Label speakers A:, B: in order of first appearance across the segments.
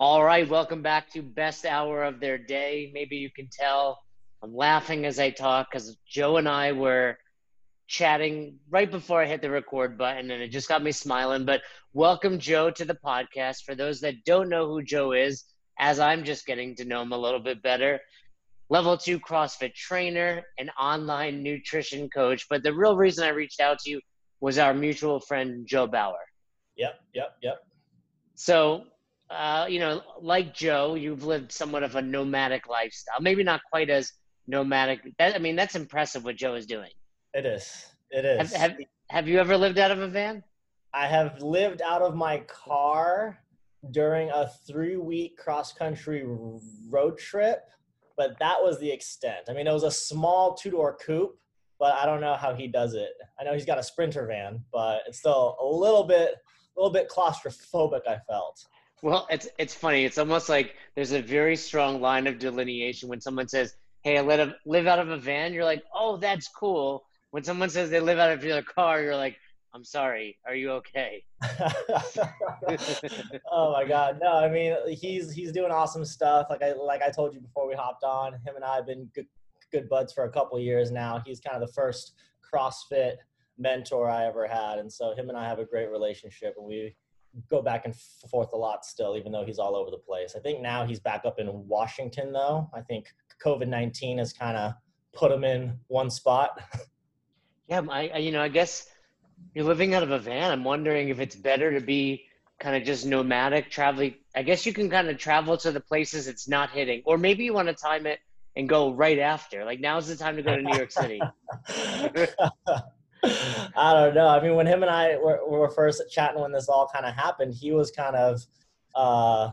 A: All right, welcome back to best hour of their day. Maybe you can tell I'm laughing as I talk because Joe and I were chatting right before I hit the record button, and it just got me smiling. But welcome, Joe, to the podcast. For those that don't know who Joe is, as I'm just getting to know him a little bit better, level two CrossFit trainer and online nutrition coach. But the real reason I reached out to you was our mutual friend, Joe Bauer.
B: Yep, yep, yep.
A: So, uh, you know, like Joe, you've lived somewhat of a nomadic lifestyle. Maybe not quite as nomadic. That, I mean, that's impressive what Joe is doing.
B: It is. It is.
A: Have, have, have you ever lived out of a van?
B: I have lived out of my car during a three week cross country road trip, but that was the extent. I mean, it was a small two door coupe, but I don't know how he does it. I know he's got a sprinter van, but it's still a little bit, a little bit claustrophobic. I felt.
A: Well, it's it's funny. It's almost like there's a very strong line of delineation when someone says, "Hey, I live live out of a van." You're like, "Oh, that's cool." When someone says they live out of their car, you're like, I'm sorry. Are you okay?
B: oh my God. No, I mean he's he's doing awesome stuff. Like I like I told you before we hopped on. Him and I have been good good buds for a couple years now. He's kind of the first CrossFit mentor I ever had, and so him and I have a great relationship, and we go back and forth a lot still, even though he's all over the place. I think now he's back up in Washington though. I think COVID nineteen has kind of put him in one spot.
A: yeah, I, I you know I guess you're living out of a van. I'm wondering if it's better to be kind of just nomadic, traveling. I guess you can kind of travel to the places it's not hitting, or maybe you want to time it and go right after. Like now's the time to go to New York City.
B: I don't know. I mean, when him and I were, were first chatting when this all kind of happened, he was kind of uh,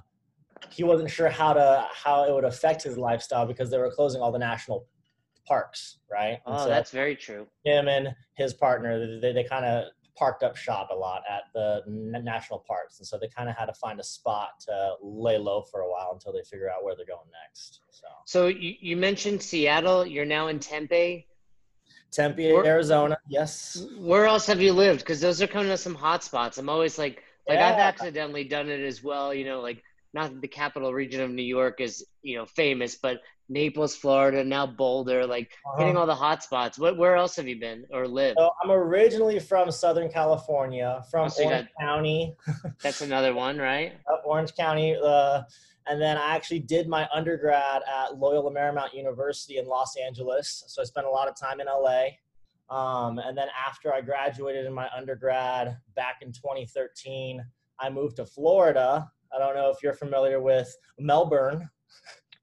B: he wasn't sure how to how it would affect his lifestyle because they were closing all the national parks, right?
A: And oh, so that's very true.
B: Him and his partner, they, they kind of parked up shop a lot at the national parks, and so they kind of had to find a spot to lay low for a while until they figure out where they're going next. So,
A: so you, you mentioned Seattle. You're now in Tempe.
B: Tempe, where, Arizona. Yes.
A: Where else have you lived? Because those are coming to some hot spots. I'm always like, like yeah. I've accidentally done it as well. You know, like not the capital region of New York is you know famous, but Naples, Florida, now Boulder, like uh-huh. hitting all the hot spots. What where else have you been or lived?
B: So I'm originally from Southern California, from oh, so Orange got, County.
A: that's another one, right?
B: Orange County. Uh, and then I actually did my undergrad at Loyola Marymount University in Los Angeles. So I spent a lot of time in LA. Um, and then after I graduated in my undergrad back in 2013, I moved to Florida I don't know if you're familiar with Melbourne.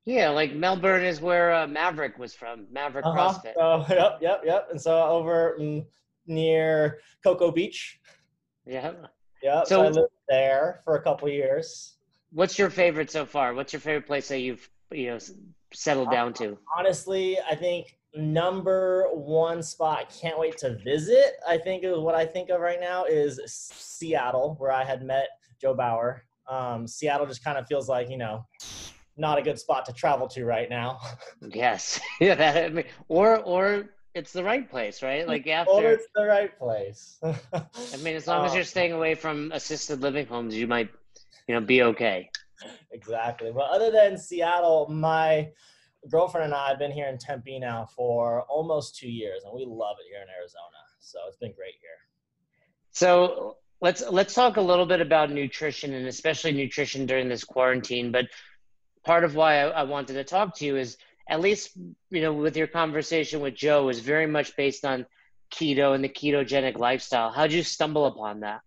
A: Yeah, like Melbourne is where uh, Maverick was from, Maverick uh-huh. CrossFit.
B: Oh, yep, yep, yep. And so over near Cocoa Beach.
A: Yeah.
B: Yeah. So, so I lived there for a couple years.
A: What's your favorite so far? What's your favorite place that you've you know settled down to?
B: Honestly, I think number one spot I can't wait to visit. I think is what I think of right now is Seattle, where I had met Joe Bauer um, Seattle just kind of feels like you know not a good spot to travel to right now.
A: yes, yeah, that, I mean, or or it's the right place, right? Like after
B: or it's the right place.
A: I mean, as long um, as you're staying away from assisted living homes, you might, you know, be okay.
B: Exactly. Well, other than Seattle, my girlfriend and I have been here in Tempe now for almost two years, and we love it here in Arizona. So it's been great here.
A: So let's let's talk a little bit about nutrition and especially nutrition during this quarantine. But part of why I, I wanted to talk to you is at least you know with your conversation with Joe is very much based on keto and the ketogenic lifestyle. How'd you stumble upon that?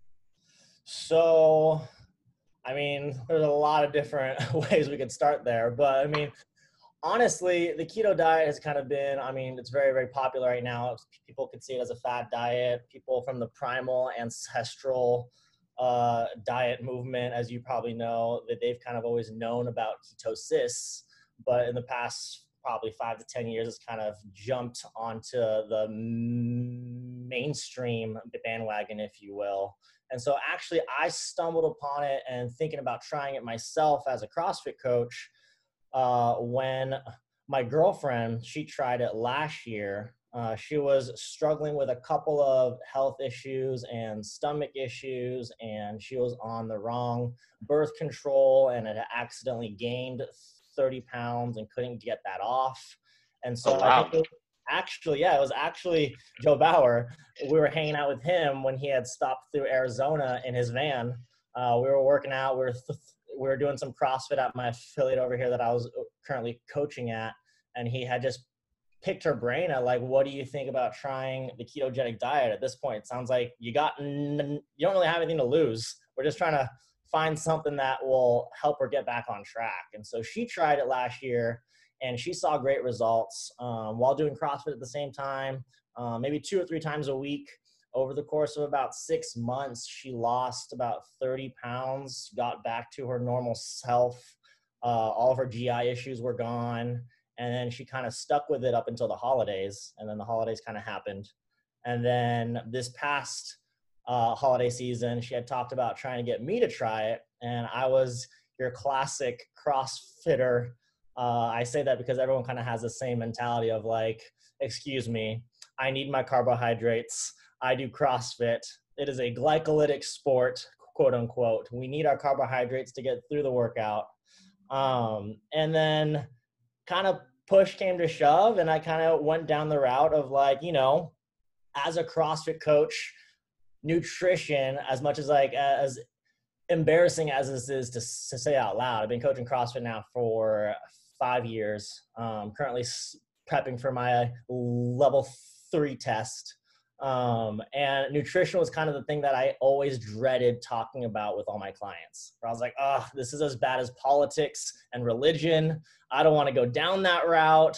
B: So, I mean, there's a lot of different ways we could start there, but I mean, honestly, the keto diet has kind of been, I mean, it's very, very popular right now. People could see it as a fad diet. People from the primal ancestral uh, diet movement, as you probably know, that they've kind of always known about ketosis, but in the past probably five to 10 years, has kind of jumped onto the mainstream bandwagon, if you will. And so actually, I stumbled upon it and thinking about trying it myself as a CrossFit coach uh, when my girlfriend she tried it last year Uh, she was struggling with a couple of health issues and stomach issues, and she was on the wrong birth control and had accidentally gained 30 pounds and couldn't get that off. And so
A: Oh, wow.
B: I think actually, yeah, it was actually Joe Bauer. We were hanging out with him when he had stopped through Arizona in his van. Uh, we were working out. We were th- we were doing some CrossFit at my affiliate over here that I was currently coaching at, and he had just picked her brain at like, what do you think about trying the ketogenic diet? At this point, it sounds like you got n- you don't really have anything to lose. We're just trying to find something that will help her get back on track. And so she tried it last year, and she saw great results um, while doing CrossFit at the same time, uh, maybe two or three times a week. Over the course of about six months, she lost about 30 pounds, got back to her normal self. Uh, all of her GI issues were gone. And then she kind of stuck with it up until the holidays. And then the holidays kind of happened. And then this past uh, holiday season, she had talked about trying to get me to try it. And I was your classic CrossFitter. Uh, I say that because everyone kind of has the same mentality of like, excuse me, I need my carbohydrates. I do CrossFit. It is a glycolytic sport, quote unquote. We need our carbohydrates to get through the workout. Um, and then kind of push came to shove, and I kind of went down the route of like, you know, as a CrossFit coach, nutrition, as much as like as embarrassing as this is to, to say out loud, I've been coaching CrossFit now for five years. Um, currently prepping for my level three test. Um, and nutrition was kind of the thing that I always dreaded talking about with all my clients. Where I was like, oh, this is as bad as politics and religion. I don't want to go down that route.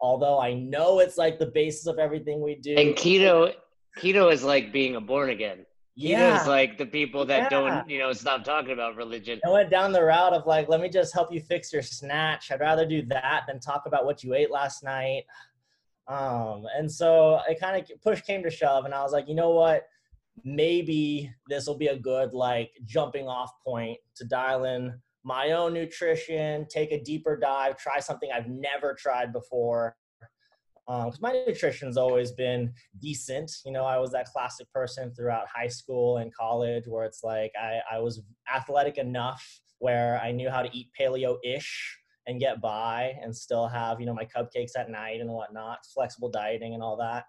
B: Although I know it's like the basis of everything we do.
A: And keto, keto is like being a born again. Keto
B: yeah.
A: is like the people that
B: Yeah.
A: don't, you know, stop talking about religion.
B: I went down the route of like, let me just help you fix your snatch. I'd rather do that than talk about what you ate last night. Um, and so it kind of push came to shove, and I was like, you know what? Maybe this will be a good like jumping off point to dial in my own nutrition, take a deeper dive, try something I've never tried before. Because my nutrition's always been decent. You know, I was that classic person throughout high school and college where it's like I, I was athletic enough where I knew how to eat paleo ish and get by and still have, you know, my cupcakes at night and whatnot, flexible dieting and all that.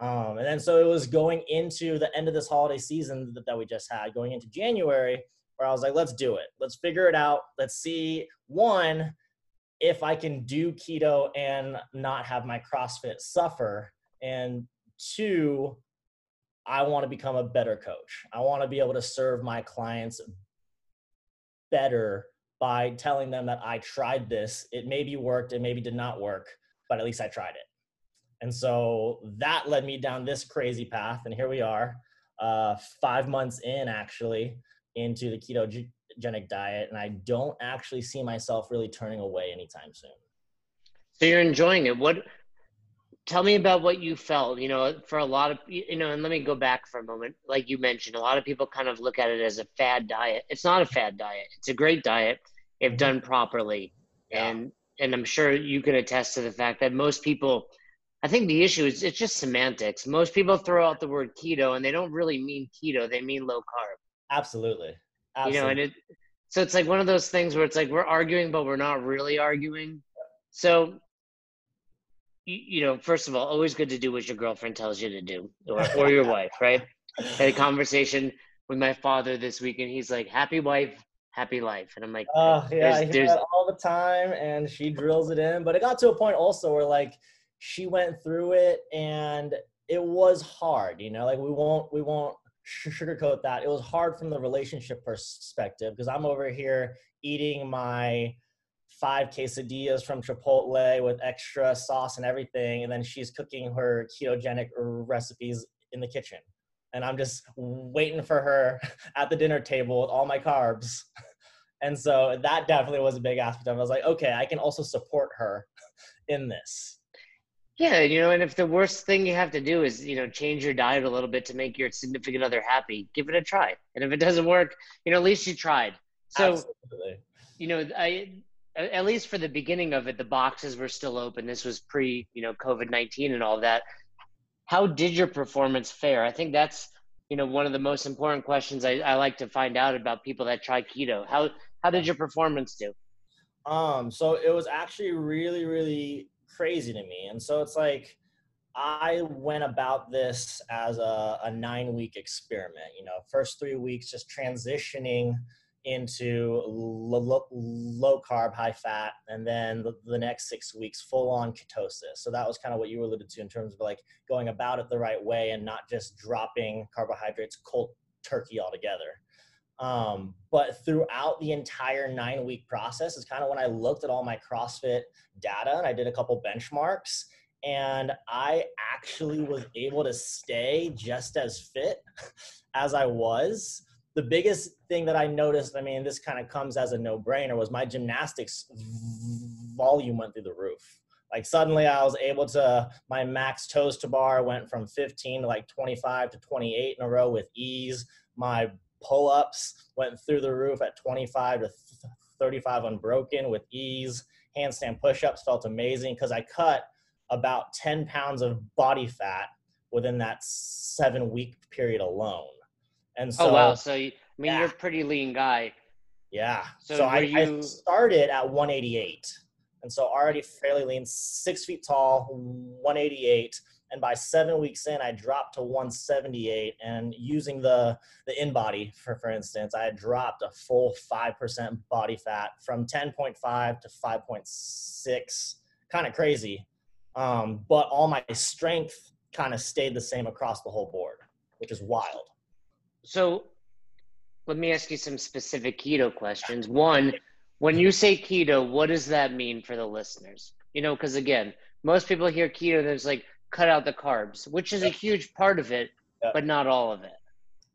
B: Um, and then so it was going into the end of this holiday season that, that we just had, going into January, where I was like, let's do it. Let's figure it out. Let's see, one, if I can do keto and not have my CrossFit suffer. And two, I want to become a better coach. I want to be able to serve my clients better by telling them that I tried this. It maybe worked, it maybe did not work, but at least I tried it. And so that led me down this crazy path. And here we are, uh, five months in actually into the ketogenic diet. And I don't actually see myself really turning away anytime soon.
A: So you're enjoying it. What? Tell me about what you felt. You know, for a lot of you know, and let me go back for a moment. Like you mentioned, a lot of people kind of look at it as a fad diet. It's not a fad diet. It's a great diet if mm-hmm. done properly.
B: Yeah.
A: And and I'm sure you can attest to the fact that most people. I think the issue is it's just semantics. Most people throw out the word keto and they don't really mean keto. They mean low carb.
B: Absolutely.
A: You know, and it so it's like one of those things where it's like we're arguing, but we're not really arguing. So, you, know, first of all, always good to do what your girlfriend tells you to do, or, or your wife, right? I had a conversation with my father this week, and he's like, "Happy wife, happy life," and I'm like,
B: Oh yeah, I
A: There's-
B: hear that all the time, and she drills it in. But it got to a point also where like she went through it, and it was hard. You know, like we won't we won't sugarcoat that. It was hard from the relationship perspective because I'm over here eating my five quesadillas from Chipotle with extra sauce and everything, and then she's cooking her ketogenic recipes in the kitchen. And I'm just waiting for her at the dinner table with all my carbs. And so that definitely was a big aspect of it. I was like, okay, I can also support her in this.
A: Yeah, you know, and if the worst thing you have to do is you know change your diet a little bit to make your significant other happy, give it a try. And if it doesn't work, you know, at least you tried. So.
B: Absolutely.
A: you know, I at least for the beginning of it, the boxes were still open. This was pre, you know, COVID nineteen and all that. How did your performance fare? I think that's you know one of the most important questions I, I like to find out about people that try keto. How how did your performance do?
B: Um, so it was actually really, really crazy to me. And so it's like I went about this as a, a nine week experiment. You know, first three weeks just transitioning into low, low, carb, high fat, and then the, the, next six weeks full on ketosis. So that was kind of what you alluded to in terms of like going about it the right way and not just dropping carbohydrates cold turkey altogether. Um, but throughout the entire nine week process is kind of when I looked at all my CrossFit data and I did a couple benchmarks and I actually was able to stay just as fit as I was. The biggest thing that I noticed, I mean, this kind of comes as a no brainer, was my gymnastics volume went through the roof. Like suddenly I was able to, my max toes to bar went from 15 to like 25 to 28 in a row with ease. My pull ups went through the roof at 25 to 35 unbroken with ease. Handstand push ups felt amazing because I cut about 10 pounds of body fat within that seven week period alone. And oh, so,
A: oh wow, so you, I mean, yeah. you're a pretty lean guy.
B: Yeah. So, so I, you... I, started at 188, and so already fairly lean, six feet tall, 188. And by seven weeks in, I dropped to 178. And using the the InBody for for instance, I had dropped a full five percent body fat from 10.5 to 5.6. Kind of crazy um, but all my strength kind of stayed the same across the whole board, which is wild.
A: So let me ask you some specific keto questions. One, when you say keto, what does that mean for the listeners? You know, because again, most people hear keto, there's like cut out the carbs, which is a huge part of it, but not all of it.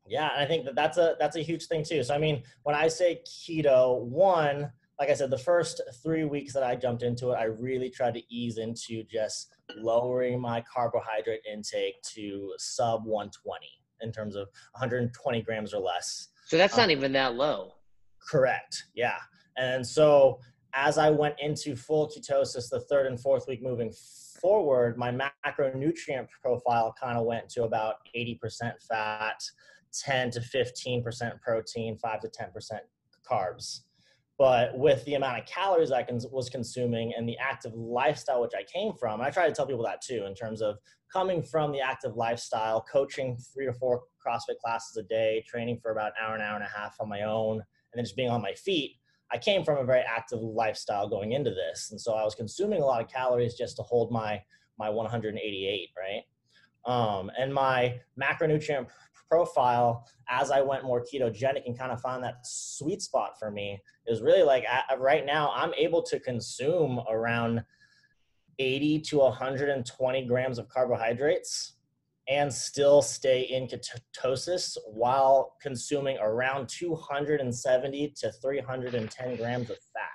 B: Yeah, I think that that's a that's a huge thing too. So I mean, when I say keto, one, like I said, the first three weeks that I jumped into it, I really tried to ease into just lowering my carbohydrate intake to sub 120 in terms of 120 grams or less.
A: So that's not um, even that low.
B: Correct. Yeah. And so as I went into full ketosis, the third and fourth week moving forward, my macronutrient profile kind of went to about 80% fat, 10 to 15% protein, 5 to 10% carbs but with the amount of calories I can, was consuming and the active lifestyle which I came from, I try to tell people that too, in terms of coming from the active lifestyle, coaching three to four CrossFit classes a day, training for about an hour, an hour and a half on my own, and then just being on my feet. I came from a very active lifestyle going into this, and so I was consuming a lot of calories just to hold my my 188, right? Um, and my macronutrient profile as I went more ketogenic and kind of found that sweet spot for me is really like I, right now I'm able to consume around 80 to 120 grams of carbohydrates and still stay in ketosis while consuming around 270 to 310 grams of fat.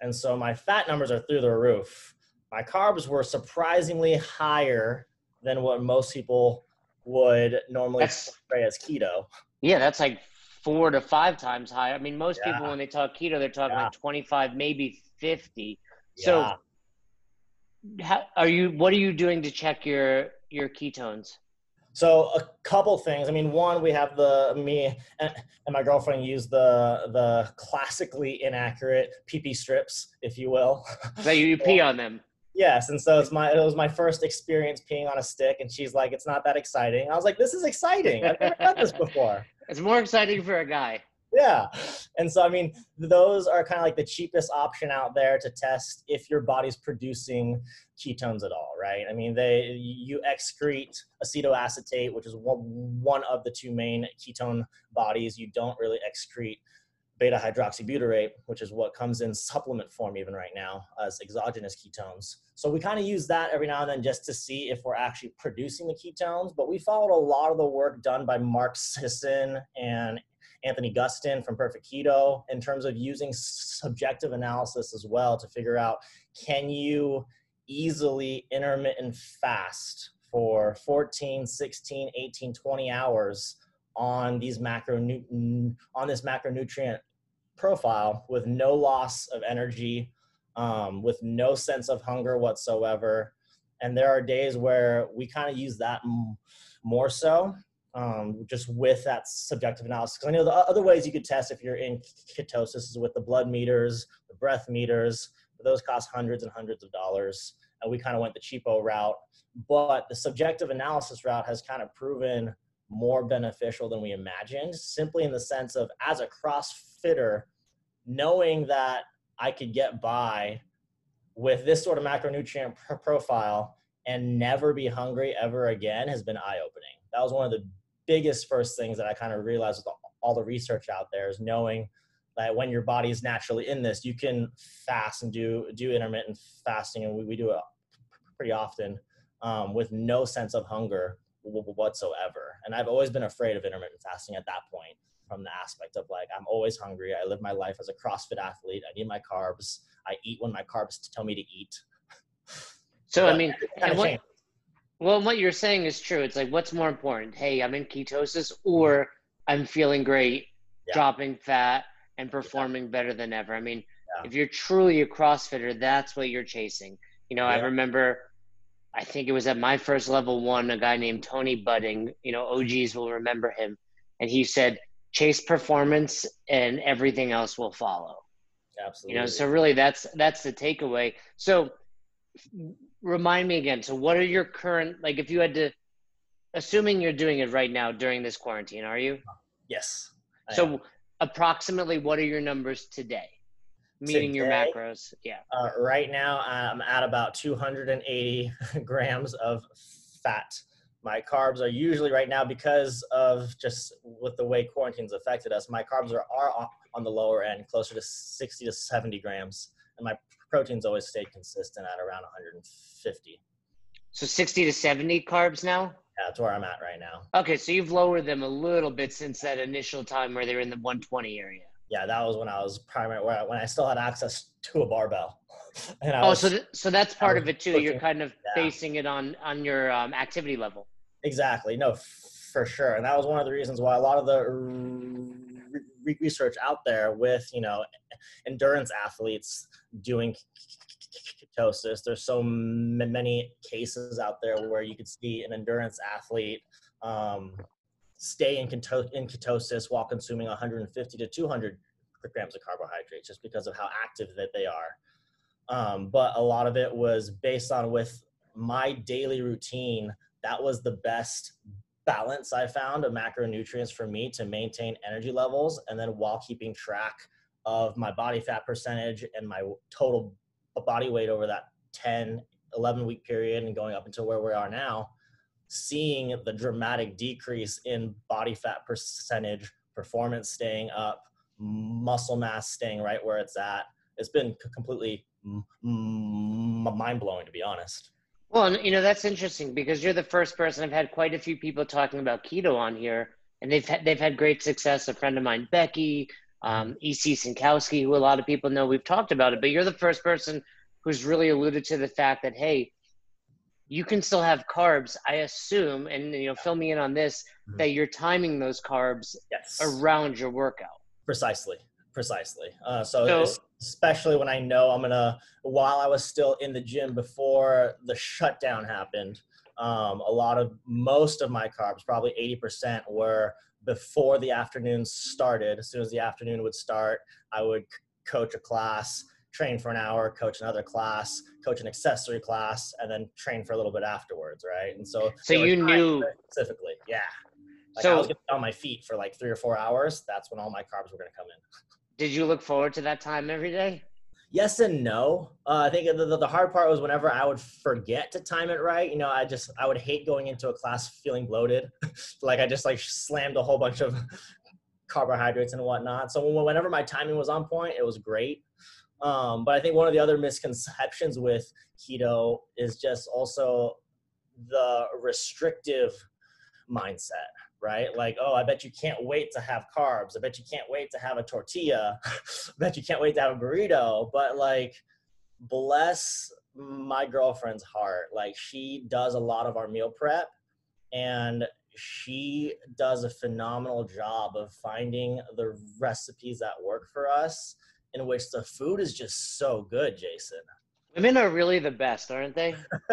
B: And so my fat numbers are through the roof. My carbs were surprisingly higher than what most people would normally that's, portray as keto.
A: Yeah, that's like four to five times higher. I mean, most yeah. people when they talk keto, they're talking yeah. like 25, maybe 50. So yeah. how, are you what are you doing to check your your ketones?
B: So a couple things. I mean, one, we have the me and, my girlfriend use the the classically inaccurate PP strips, if you will.
A: So you, you pee on them.
B: Yes, and so it's my it was my first experience peeing on a stick, and she's like, "It's not that exciting." I was like, "This is exciting. I've never done this before."
A: It's more exciting for a guy.
B: Yeah, and so I mean, those are kind of like the cheapest option out there to test if your body's producing ketones at all, right? I mean, they you excrete acetoacetate, which is one one of the two main ketone bodies. You don't really excrete beta hydroxybutyrate, which is what comes in supplement form even right now as exogenous ketones. So we kind of use that every now and then just to see if we're actually producing the ketones. But we followed a lot of the work done by Mark Sisson and Anthony Gustin from Perfect Keto in terms of using subjective analysis as well to figure out can you easily intermittent fast for 14, 16, 18, 20 hours on these macro on this macronutrient profile with no loss of energy, um, with no sense of hunger whatsoever. And there are days where we kind of use that more so, um, just with that subjective analysis. Because I know the other ways you could test if you're in ketosis is with the blood meters, the breath meters. Those cost hundreds and hundreds of dollars. And we kind of went the cheapo route. But the subjective analysis route has kind of proven more beneficial than we imagined, simply in the sense of as a CrossFitter, knowing that I could get by with this sort of macronutrient profile and never be hungry ever again has been eye opening. That was one of the biggest first things that I kind of realized with all the research out there is knowing that when your body is naturally in this, you can fast and do do intermittent fasting, and we, we do it pretty often um, with no sense of hunger whatsoever. And I've always been afraid of intermittent fasting at that point from the aspect of like, I'm always hungry. I live my life as a CrossFit athlete. I need my carbs. I eat when my carbs tell me to eat.
A: So, but I mean, and what, well, what you're saying is true. It's like, what's more important? Hey, I'm in ketosis or I'm feeling great, yeah. dropping fat and performing yeah. better than ever. I mean, yeah. if you're truly a CrossFitter, that's what you're chasing. You know, I remember I think it was at my first level one, a guy named Tony Budding, you know, OGs will remember him. And he said, chase performance and everything else will follow.
B: Absolutely.
A: You know, so really that's that's the takeaway. So remind me again. So what are your current like if you had to assuming you're doing it right now during this quarantine, are you?
B: Yes.
A: So approximately what are your numbers today? meeting your macros yeah
B: uh, right now i'm at about 280 grams of fat my carbs are usually right now because of just with the way quarantine's affected us my carbs are, are on the lower end closer to 60 to 70 grams and my proteins always stayed consistent at around 150
A: so 60 to 70 carbs now?
B: Yeah that's where i'm at right now.
A: Okay so you've lowered them a little bit since that initial time where they're in the 120 area
B: yeah, that was when I was primary, when I still had access to a barbell.
A: and I oh, was, so th- so that's part of it too. You're kind of yeah. basing it on on your um, activity level.
B: Exactly. No, f- for sure. And that was one of the reasons why a lot of the re- research out there with you know endurance athletes doing ketosis. There's so many cases out there where you could see an endurance athlete um, stay in, keto- in ketosis while consuming 150 to 200 grams of carbohydrates just because of how active that they are. Um, but a lot of it was based on with my daily routine. That was the best balance I found of macronutrients for me to maintain energy levels and then while keeping track of my body fat percentage and my total body weight over that 10, 11 week period and going up until where we are now seeing the dramatic decrease in body fat percentage, performance staying up, muscle mass staying right where it's at. It's been completely mind blowing, to be honest.
A: Well, you know that's interesting because you're the first person I've had quite a few people talking about keto on here, and they've had, they've had great success. A friend of mine, Becky, um, EC Synkowski, who a lot of people know, we've talked about it, but you're the first person who's really alluded to the fact that hey, you can still have carbs i assume and you know fill me in on this mm-hmm. that you're timing those carbs
B: yes.
A: around your workout.
B: Precisely. Precisely. Uh, so, so especially when i know i'm gonna while i was still in the gym before the shutdown happened um, a lot of most of my carbs probably 80% were before the afternoon started. As soon as the afternoon would start i would coach a class train for an hour, coach another class, coach an accessory class, and then train for a little bit afterwards, right? And so,
A: so you knew
B: specifically, yeah. Like so I was getting on my feet for like three or four hours. That's when all my carbs were going to come in.
A: Did you look forward to that time every day?
B: Yes and no. Uh, I think the, the, the hard part was whenever I would forget to time it right. You know, I just I would hate going into a class feeling bloated, like I just like slammed a whole bunch of carbohydrates and whatnot. So whenever my timing was on point, it was great. Um, but I think one of the other misconceptions with keto is just also the restrictive mindset, right? Like, oh, I bet you can't wait to have carbs. I bet you can't wait to have a tortilla. I bet you can't wait to have a burrito. But like, bless my girlfriend's heart. Like, she does a lot of our meal prep and she does a phenomenal job of finding the recipes that work for us in which the food is just so good, Jason.
A: Women are really the best, aren't they?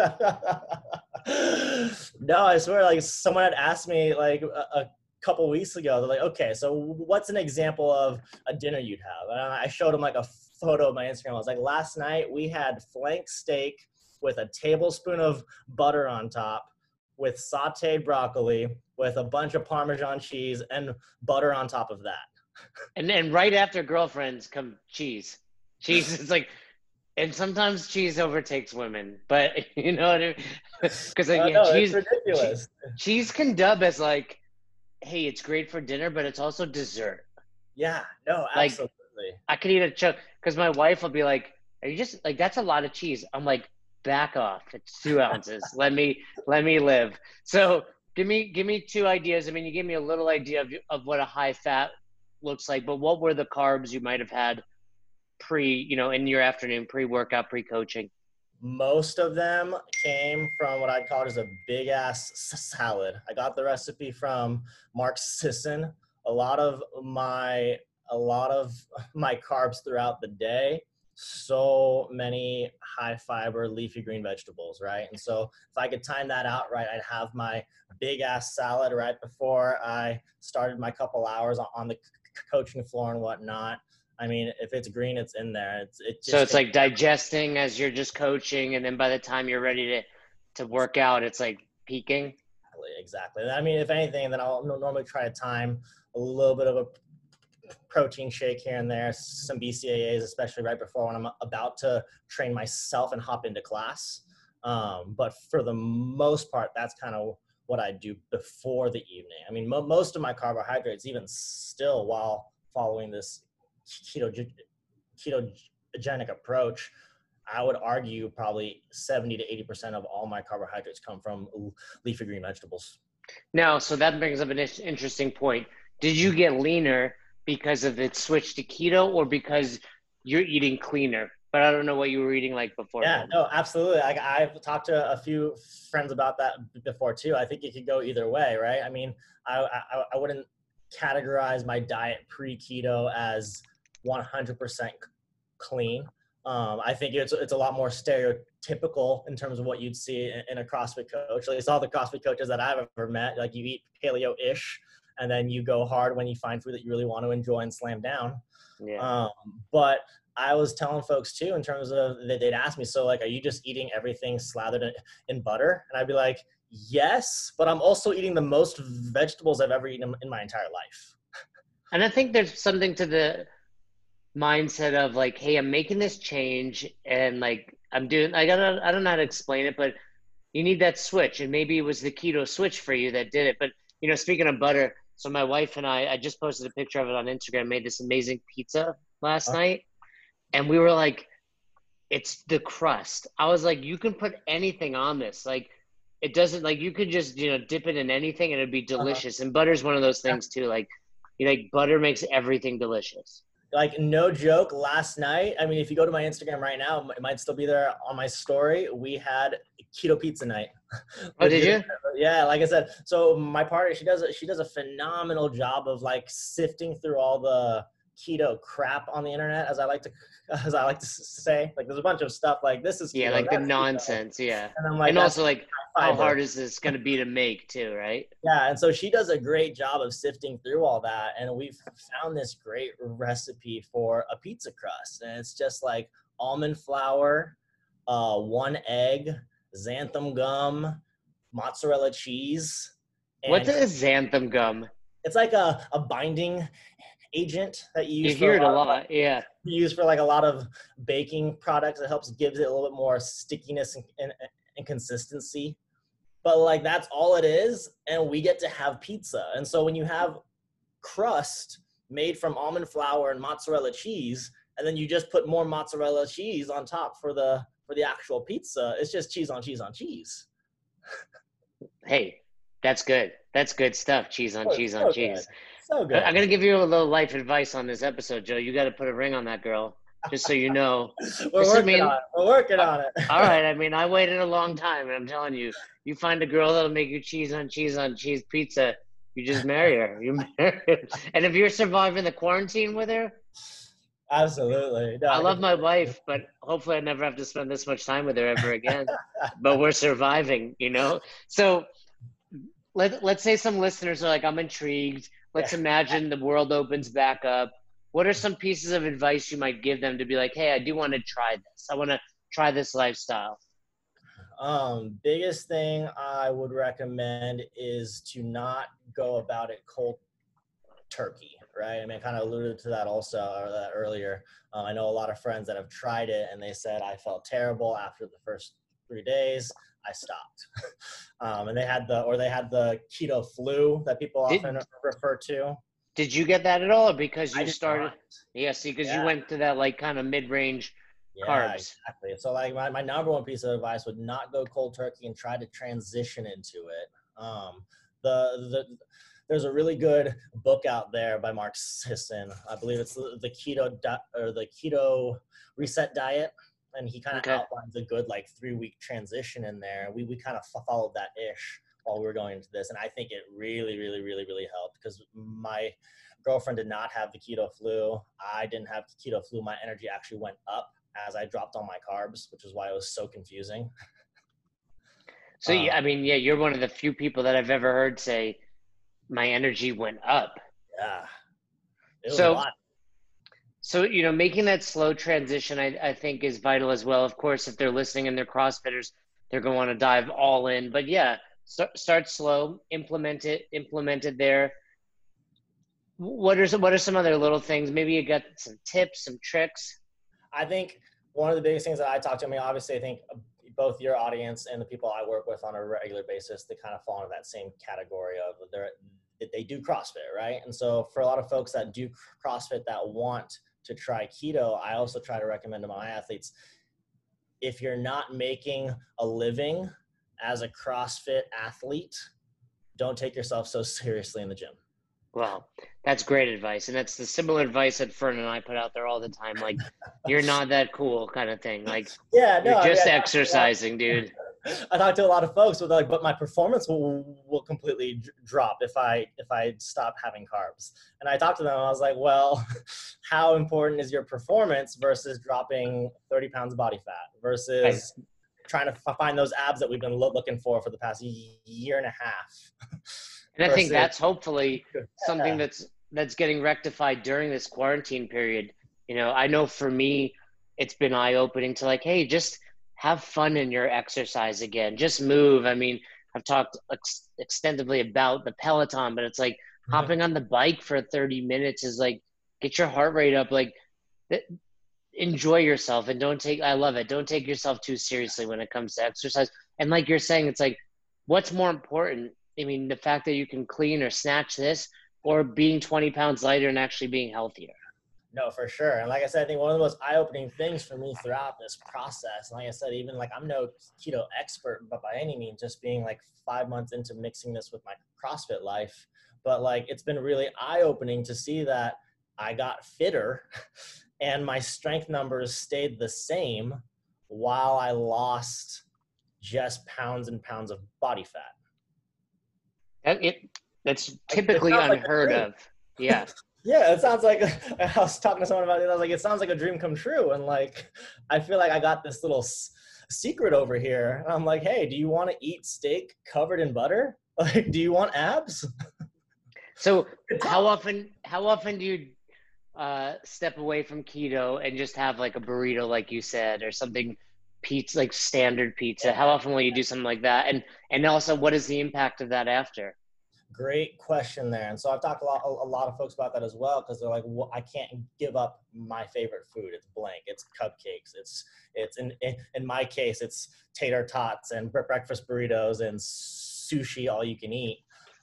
B: no, I swear, like someone had asked me like a, a couple weeks ago, they're like, okay, so what's an example of a dinner you'd have? And I showed them like a photo of my Instagram. I was like, last night we had flank steak with a tablespoon of butter on top with sauteed broccoli with a bunch of Parmesan cheese and butter on top of that.
A: And then right after girlfriends come cheese. Cheese is like, and sometimes cheese overtakes women, but you know what I mean? Because like, yeah, cheese, ridiculous. Cheese, cheese can dub as like, hey, it's great for dinner, but it's also dessert.
B: Yeah, no, absolutely.
A: Like, I could eat a chunk because my wife will be like, "Are you just like that's a lot of cheese?" I'm like, "Back off! It's two ounces. let me let me live." So give me give me two ideas. I mean, you gave me a little idea of of what a high fat looks like, but what were the carbs you might have had pre, you know, in your afternoon, pre workout, pre coaching?
B: Most of them came from what I'd call as a big ass salad. I got the recipe from Mark Sisson. A lot of my a lot of my carbs throughout the day so many high fiber leafy green vegetables, right? And so if I could time that out right, I'd have my big ass salad right before I started my couple hours on the coaching floor and whatnot. I mean, if it's green, it's in there. It's it
A: so it's like digesting as you're just coaching, and then by the time you're ready to to work out, it's like peaking.
B: Exactly. I mean, if anything, then I'll normally try to time a little bit of a protein shake here and there, some BCAAs, especially right before when I'm about to train myself and hop into class. Um, but for the most part, that's kind of what I do before the evening. I mean, mo- most of my carbohydrates, even still while following this keto ketogenic approach, I would argue probably 70 to 80% of all my carbohydrates come from leafy green vegetables.
A: Now, so that brings up an interesting point. Did you get leaner because of its switch to keto or because you're eating cleaner? But I don't know what you were eating like before.
B: Yeah, no, absolutely. I, I've talked to a few friends about that before too. I think it could go either way, right? I mean, I, I, I wouldn't categorize my diet pre keto as 100% clean. Um, I think it's it's a lot more stereotypical in terms of what you'd see in, in, a CrossFit coach. At least all the CrossFit coaches that I've ever met, like you eat paleo-ish, and then you go hard when you find food that you really want to enjoy and slam down. Yeah. Um, but I was telling folks too, in terms of that they'd ask me, so like, are you just eating everything slathered in, in butter? And I'd be like, yes, but I'm also eating the most vegetables I've ever eaten in my entire life.
A: And I think there's something to the mindset of like, hey, I'm making this change and like I'm doing I gotta I don't know how to explain it, but you need that switch. And maybe it was the keto switch for you that did it. But you know, speaking of butter, so my wife and I, I just posted a picture of it on Instagram, made this amazing pizza last uh-huh. night. And we were like, it's the crust. I was like, you can put anything on this. Like it doesn't like you could just, you know, dip it in anything and it'd be uh-huh. delicious. Uh-huh. And butter's one of those things too. Like you know, like butter makes everything delicious.
B: Like no joke, last night, I mean, if you go to my Instagram right now, it might still be there on my story. We had keto pizza night.
A: Oh, did you?
B: Yeah, like I said. So my partner, she does a, she does a phenomenal job of like sifting through all the keto crap on the internet, as I like to as I like to say. Like there's a bunch of stuff like this is
A: keto, yeah, like the nonsense, keto. yeah. And, like, and also like how hard is this going to be to make too, right?
B: Yeah, and so she does a great job of sifting through all that, and we've found this great recipe for a pizza crust, and it's just like almond flour, uh, one egg, xanthan gum, mozzarella cheese.
A: What is xanthan gum?
B: It's like a, a binding agent that you use.
A: You hear it a lot, yeah.
B: Use for like a lot of baking products. It helps gives it a little bit more stickiness and, and, and consistency. But like that's all it is, and we get to have pizza. And so when you have crust made from almond flour and mozzarella cheese, and then you just put more mozzarella cheese on top for the for the actual pizza, it's just cheese on cheese on cheese.
A: hey, that's good. That's good stuff. Cheese on oh, cheese on cheese.
B: So good.
A: I'm gonna give you a little life advice on this episode, Joe. You got to put a ring on that girl. just so you know.
B: We're
A: Just, I
B: working
A: mean-
B: on it. We're working on it.
A: All right. I mean, I waited a long time, and I'm telling you, you find a girl that'll make you cheese on cheese on cheese pizza, you just marry her. You marry her. And if you're surviving the quarantine with her,
B: Absolutely. No,
A: I love my wife, but hopefully I never have to spend this much time with her ever again. but we're surviving, you know? So let, let's say some listeners are like, I'm intrigued. Let's imagine the world opens back up. What are some pieces of advice you might give them to be like, hey, I do want to try this. I want to try this lifestyle.
B: Um, biggest thing I would recommend is to not go about it cold turkey, right? I mean, I kind of alluded to that also or that earlier. Uh, I know a lot of friends that have tried it and they said I felt terrible after the first three days. I stopped, um, and they had the or they had the keto flu that people
A: Did-
B: often refer to.
A: Did you get that at all? Because you started,
B: not.
A: yeah, see, because
B: Yeah.
A: you went to that like kind of mid range
B: Yeah,
A: carbs.
B: exactly. So like my, my number one piece of advice would not go cold turkey and try to transition into it. Um, the the there's a really good book out there by Mark Sisson. I believe it's the, the keto di- or the keto reset diet, and he kind of
A: Okay.
B: outlines a good like three week transition in there. We we kind of followed that ish while we were going into this, and I think it really really really really helped because my girlfriend did not have the keto flu. I didn't have the keto flu. My energy actually went up as I dropped all my carbs, which is why it was so confusing.
A: So,
B: Um,
A: I mean, yeah, you're one of the few people that I've ever heard say, my energy went up.
B: Yeah. It was
A: So-
B: a lot.
A: So, you know, making that slow transition, I, I think, is vital as well. Of course, if they're listening and they're CrossFitters, they're going to want to dive all in. But yeah, start, start slow, implement it, implement it there. What are some, what are some other little things? Maybe you got some tips, some tricks.
B: I think one of the biggest things that I talk to, I mean, obviously, I think both your audience and the people I work with on a regular basis, they kind of fall into that same category of they're, they do CrossFit, right? And so for a lot of folks that do CrossFit that want to try keto, I also try to recommend to my athletes if you're not making a living as a CrossFit athlete, don't take yourself so seriously in the gym.
A: Well, that's great advice. And that's the similar advice that Fern and I put out there all the time. Like, you're not that cool kind of thing. Like,
B: Yeah, no,
A: you're
B: I mean,
A: just
B: I-
A: exercising, dude.
B: I talk to a lot of folks with like, but my performance will will completely drop if I if I stop having carbs. And I talked to them. I was like, well, how important is your performance versus dropping thirty pounds of body fat versus trying to f- find those abs that we've been lo- looking for for the past year and a half.
A: And I think that's hopefully something that's that's getting rectified during this quarantine period. You know, I know for me, it's been eye opening to like, hey, just have fun in your exercise again. Just move. I mean, I've talked ex- extensively about the Peloton, but it's like hopping on the bike for 30 minutes is like get your heart rate up. Like, th- enjoy yourself and don't take. I love it. Don't take yourself too seriously when it comes to exercise. And like you're saying, it's like, what's more important? I mean, the fact that you can clean or snatch this, or being 20 pounds lighter and actually being healthier.
B: No, for sure. And like I said, I think one of the most eye-opening things for me throughout this process, and like I said, even like I'm no keto expert, but by any means, just being like five months into mixing this with my CrossFit life, but like it's been really eye-opening to see that I got fitter and my strength numbers stayed the same while I lost just pounds and pounds of body fat.
A: It, that's typically
B: like
A: unheard of. Yeah.
B: Yeah, it sounds like I was talking to someone about it. I was like, it sounds like a dream come true, and like I feel like I got this little s- secret over here. And I'm like, hey, do you want to eat steak covered in butter? Like, do you want abs?
A: So how often how often do you uh, step away from keto and just have like a burrito, like you said, or something pizza, like standard pizza? How often will you do something like that? And and also, what is the impact of that after?
B: Great question there. And so I've talked a lot, a lot of folks about that as well because they're like, well, I can't give up my favorite food. It's blank. It's cupcakes. It's it's in in, my case, it's tater tots and breakfast burritos and sushi, all you can eat.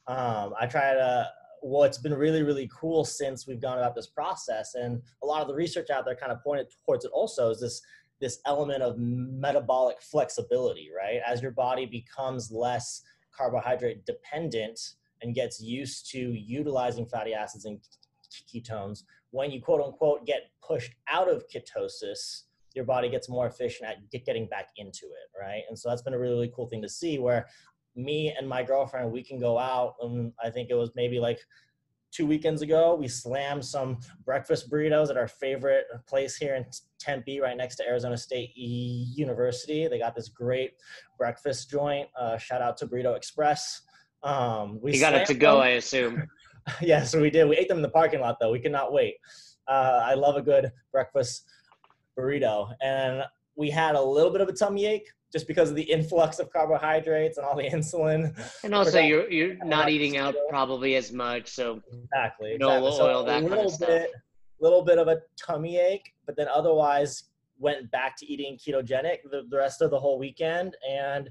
B: Um, I try to. What's been really really cool since we've gone about this process, and a lot of the research out there kind of pointed towards it. Also, is this this element of metabolic flexibility, right? As your body becomes less carbohydrate dependent and gets used to utilizing fatty acids and ketones, when you quote unquote get pushed out of ketosis, your body gets more efficient at getting back into it, right? And so that's been a really, really cool thing to see where me and my girlfriend, we can go out and I think it was maybe like two weekends ago, we slammed some breakfast burritos at our favorite place here in Tempe, right next to Arizona State University. They got this great breakfast joint. Uh, shout out to Burrito Express.
A: Um, we you got it to go, them. I assume.
B: yeah, so we did. We ate them in the parking lot, though. We could not wait. Uh, I love a good breakfast burrito, and we had a little bit of a tummy ache just because of the influx of carbohydrates and all the insulin.
A: And also, you're you're not eating out probably as much, so
B: exactly,
A: no
B: exactly.
A: oil, so that
B: kind
A: of stuff.
B: Bit, little bit of a tummy ache, but then otherwise went back to eating ketogenic the, the rest of the whole weekend, and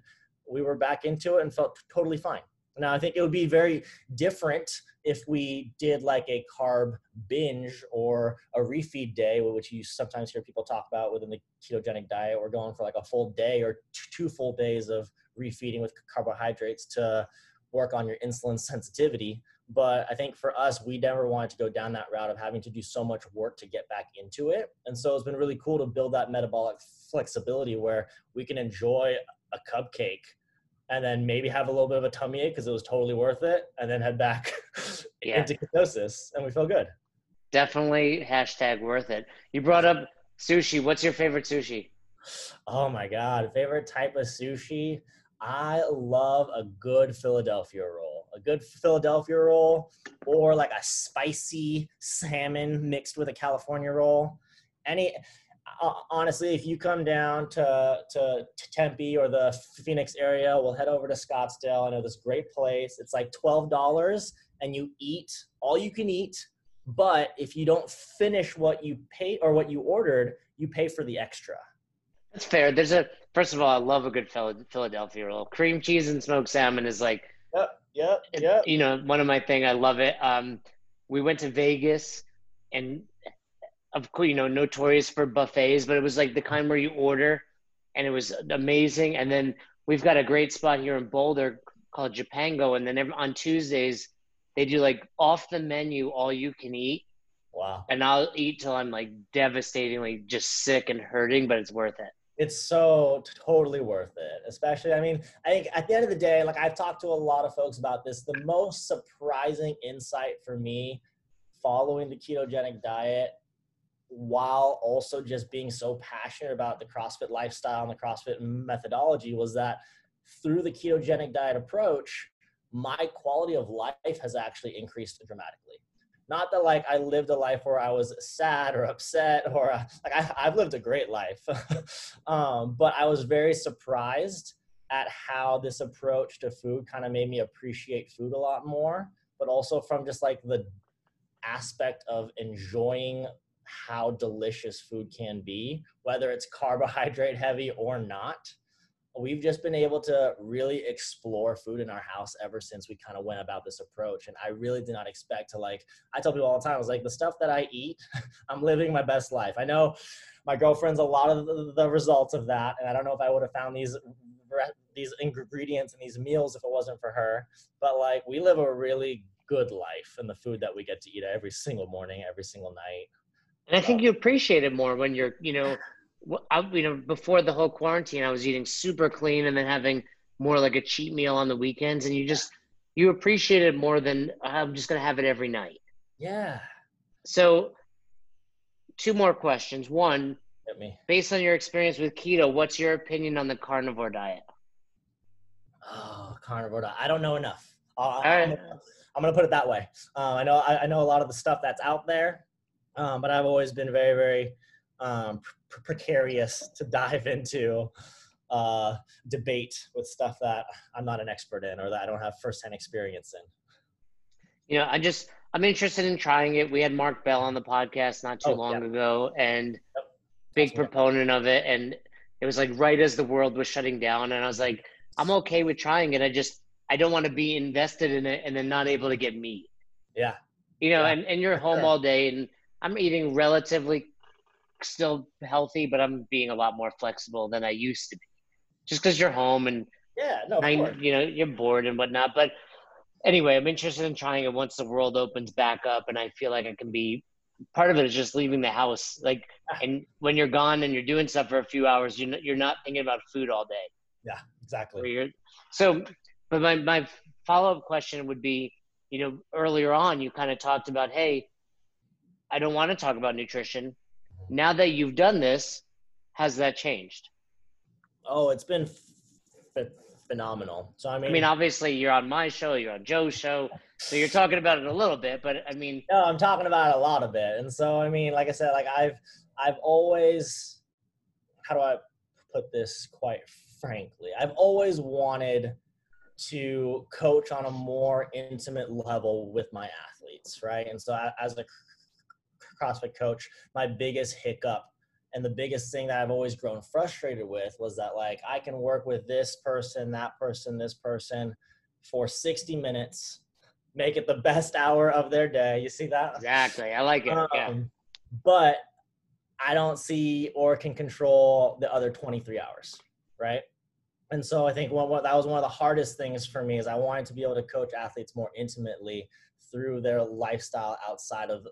B: we were back into it and felt totally fine. Now, I think it would be very different if we did like a carb binge or a refeed day, which you sometimes hear people talk about within the ketogenic diet, or going for like a full day or two full days of refeeding with carbohydrates to work on your insulin sensitivity. But I think for us, we never wanted to go down that route of having to do so much work to get back into it. And so it's been really cool to build that metabolic flexibility where we can enjoy a cupcake and then maybe have a little bit of a tummy ache because it was totally worth it, and then head back yeah. into ketosis, and we feel good.
A: Definitely hashtag worth it. You brought up sushi. What's your favorite sushi?
B: Oh my god, favorite type of sushi. I love a good Philadelphia roll. A good Philadelphia roll, or like a spicy salmon mixed with a California roll. Any honestly, if you come down to, to, to Tempe or the Phoenix area, we'll head over to Scottsdale. I know this great place. It's like twelve dollars, and you eat all you can eat. But if you don't finish what you pay or what you ordered, you pay for the extra.
A: That's fair. There's a first of all, I love a good Philadelphia roll. Cream cheese and smoked salmon is like,
B: yep, yep, yep.
A: You know, one of my thing. I love it. Um, we went to Vegas, and of course, you know, notorious for buffets, but it was like the kind where you order and it was amazing. And then we've got a great spot here in Boulder called Japango. And then every, on Tuesdays, they do like off the menu, all you can eat.
B: Wow.
A: And I'll eat till I'm like devastatingly just sick and hurting, but it's worth it.
B: It's so totally worth it. Especially, I mean, I think at the end of the day, like I've talked to a lot of folks about this, the most surprising insight for me following the ketogenic diet while also just being so passionate about the CrossFit lifestyle and the CrossFit methodology was that through the ketogenic diet approach, my quality of life has actually increased dramatically. Not that like I lived a life where I was sad or upset or uh, like I, have lived a great life, um, but I was very surprised at how this approach to food kind of made me appreciate food a lot more, but also from just like the aspect of enjoying how delicious food can be, whether it's carbohydrate heavy or not. We've just been able to really explore food in our house ever since we kind of went about this approach. And I really did not expect to like, I tell people all the time, I was like, the stuff that I eat, I'm living my best life. I know my girlfriend's a lot of the, results of that. And I don't know if I would have found these these ingredients and these meals if it wasn't for her. But like we live a really good life and the food that we get to eat every single morning, every single night.
A: And I think you appreciate it more when you're, you know, I, you know, before the whole quarantine, I was eating super clean and then having more like a cheat meal on the weekends, and you just you appreciate it more than I'm just gonna have it every night.
B: Yeah.
A: So, two more questions. One, based on your experience with keto, what's your opinion on the carnivore diet?
B: Oh, carnivore diet. I don't know enough. Uh, All right. I'm, gonna, I'm gonna put it that way. Um, I know I, I know a lot of the stuff that's out there um, but I've always been very, very um, pr- precarious to dive into uh, debate with stuff that I'm not an expert in or that I don't have firsthand experience in.
A: You know, I just I'm interested in trying it. We had Mark Bell on the podcast not too oh, long ago, and yep. big awesome. proponent of it. And it was like right as the world was shutting down, and I was like, I'm okay with trying it. I just I don't want to be invested in it and then not able to get meat.
B: Yeah.
A: You know,
B: yeah.
A: and, and you're home all day and I'm eating relatively still healthy, but I'm being a lot more flexible than I used to be. Just because you're home and
B: yeah, no,
A: I, you know, you're bored and whatnot. But anyway, I'm interested in trying it once the world opens back up, and I feel like I can be part of it is just leaving the house. Like, and when you're gone and you're doing stuff for a few hours, you're not, you're not thinking about food all day.
B: Yeah, exactly.
A: So, but my, my follow up question would be, you know, earlier on, you kind of talked about, hey, I don't want to talk about nutrition. Now that you've done this, has that changed?
B: Oh, it's been f- phenomenal. So I mean,
A: I mean, obviously you're on my show, you're on Joe's show, so you're talking about it a little bit. But I mean,
B: no, I'm talking about a lot of it. And so I mean, like I said, like I've I've always, how do I put this quite frankly? I've always wanted to coach on a more intimate level with my athletes, right? And so as a CrossFit coach, my biggest hiccup and the biggest thing that I've always grown frustrated with was that like I can work with this person, that person, this person for 60 minutes, make it the best hour of their day. You see that?
A: Exactly. I like it. Um, yeah.
B: But I don't see or can control the other 23 hours, right? And so I think that was one of the hardest things for me is I wanted to be able to coach athletes more intimately through their lifestyle outside of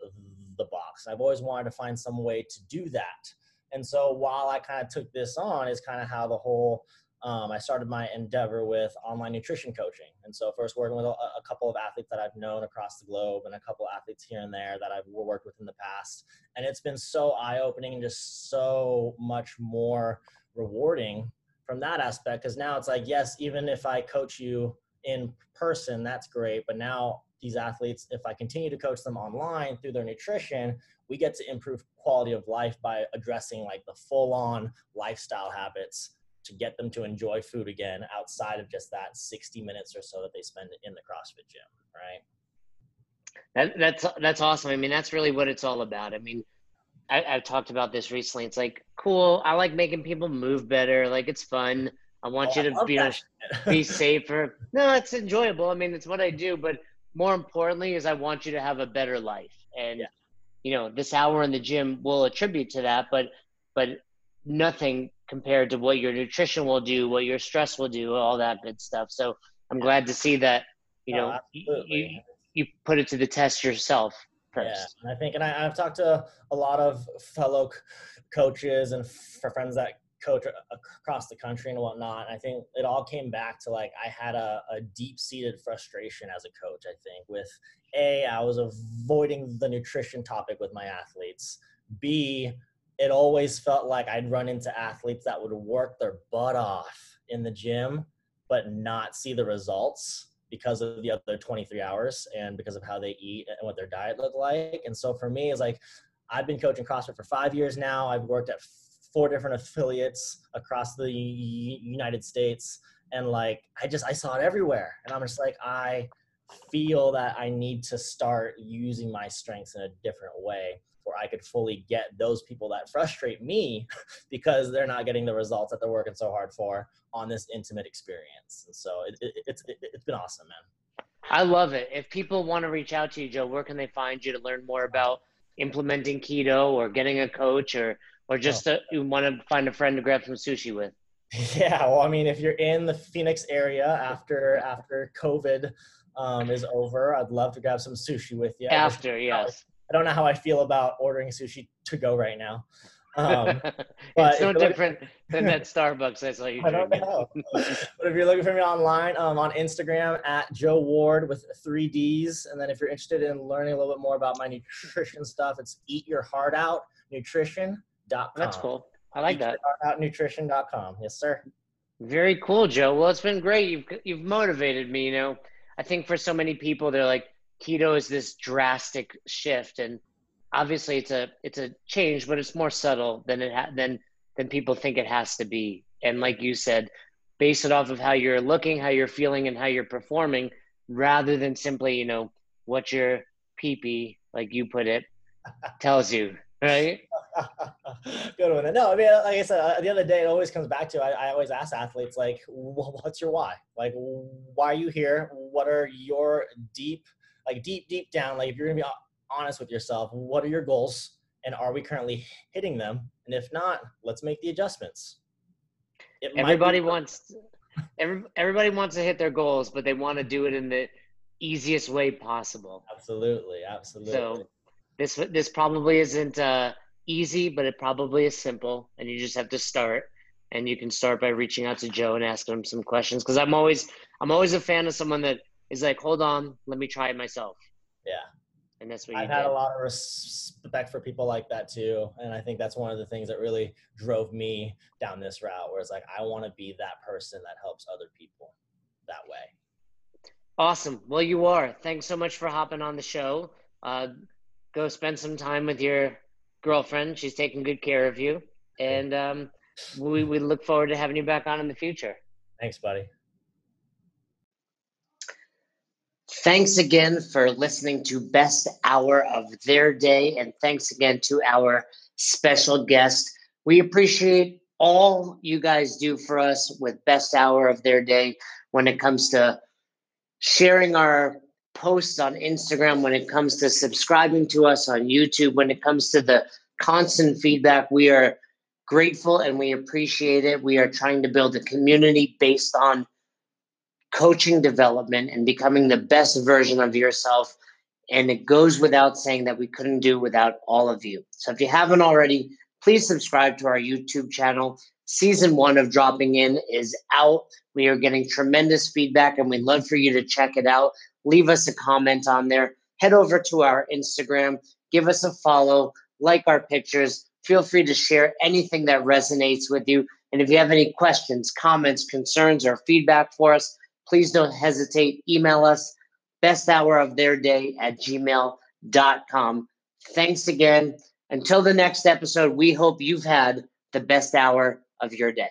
B: the box. I've always wanted to find some way to do that. And so while I kind of took this on, is kind of how the whole um, I started my endeavor with online nutrition coaching. And so first working with a, a, couple of athletes that I've known across the globe and a couple of athletes here and there that I've worked with in the past. And it's been so eye-opening and just so much more rewarding from that aspect. Cause now it's like, yes, even if I coach you in person, that's great. But now these athletes, if I continue to coach them online through their nutrition, we get to improve quality of life by addressing like the full on lifestyle habits to get them to enjoy food again outside of just that 60 minutes or so that they spend in the CrossFit gym, right?
A: That, that's that's awesome. I mean, that's really what it's all about. I mean, I, have talked about this recently. It's like cool. I like making people move better. Like it's fun. I want oh, you to be be safer. No, it's enjoyable. I mean, it's what I do. But more importantly, is I want you to have a better life. And yeah. you know this hour in the gym will attribute to that but but nothing compared to what your nutrition will do what your stress will do all that good stuff. So i'm glad to see that you know oh, you, you put it to the test yourself first.
B: Yeah i think and I, have talked to a lot of fellow coaches and for friends that coach uh, across the country and whatnot. I think it all came back to like I had a, a deep seated frustration as a coach. I think with a, I was avoiding the nutrition topic with my athletes. B, it always felt like I'd run into athletes that would work their butt off in the gym, but not see the results because of the other 23 hours and because of how they eat and what their diet looked like. And so for me, it's like I've been coaching CrossFit for five years now. I've worked at four different affiliates across the United States. And like, I just, I saw it everywhere. And I'm just like, I, feel that I need to start using my strengths in a different way where I could fully get those people that frustrate me because they're not getting the results that they're working so hard for on this intimate experience. And so it, it, it's, it, it's been awesome, man.
A: I love it. If people want to reach out to you, Joe, where can they find you to learn more about implementing keto or getting a coach or, or just oh. to, you want to find a friend to grab some sushi with?
B: Yeah, well, I mean, if you're in the Phoenix area after after COVID, um, is over, I'd love to grab some sushi with you.
A: After, I yes.
B: I don't know how I feel about ordering sushi to go right now. Um,
A: it's no different than that Starbucks I saw you I don't know.
B: but if you're looking for me online, um, on Instagram at Joe Ward with three D's. And then if you're interested in learning a little bit more about my nutrition stuff, it's Eat Your Heart Out
A: That's cool. I like that. Your
B: Heart Out Nutrition.com. Yes, sir.
A: Very cool, Joe. Well, it's been great. You've you've motivated me. You know, I think for so many people, they're like, keto is this drastic shift, and obviously it's a it's a change, but it's more subtle than it ha- than than people think it has to be. And like you said, base it off of how you're looking, how you're feeling, and how you're performing, rather than simply you know what your peepee, like you put it, tells you, right?
B: Good one. No, I mean, like I said, at the end of the day, it always comes back to I, I always ask athletes, like, what's your why? Like, why are you here? What are your deep, like, deep, deep down, like, if you're gonna be honest with yourself, what are your goals? And are we currently hitting them? And if not, let's make the adjustments.
A: It everybody wants, every, everybody wants to hit their goals, but they want to do it in the easiest way possible.
B: Absolutely, absolutely. So
A: this this probably isn't uh, easy, but it probably is simple, and you just have to start. And you can start by reaching out to Joe and asking him some questions because I'm always I'm always a fan of someone that is like, hold on, let me try it myself.
B: Yeah.
A: And that's what
B: I've had
A: did.
B: a lot of respect for people like that too. And I think that's one of the things that really drove me down this route where it's like, I want to be that person that helps other people that way.
A: Awesome. Well, you are. Thanks so much for hopping on the show. Uh, go spend some time with your girlfriend. She's taking good care of you. And um, we, we look forward to having you back on in the future.
B: Thanks, buddy.
A: Thanks again for listening to Best Hour of Their Day. And thanks again to our special guest. We appreciate all you guys do for us with Best Hour of Their Day when it comes to sharing our posts on Instagram, when it comes to subscribing to us on YouTube, when it comes to the constant feedback. We are grateful and we appreciate it. We are trying to build a community based on coaching development and becoming the best version of yourself. And it goes without saying that we couldn't do without all of you. So if you haven't already, please subscribe to our YouTube channel. Season one of Dropping In is out. We are getting tremendous feedback and we'd love for you to check it out. Leave us a comment on there. Head over to our Instagram, give us a follow, like our pictures. Feel free to share anything that resonates with you. And if you have any questions, comments, concerns, or feedback for us, please don't hesitate. Email us best hour of their day at gmail.com. Thanks again. Until the next episode, we hope you've had the best hour of your day.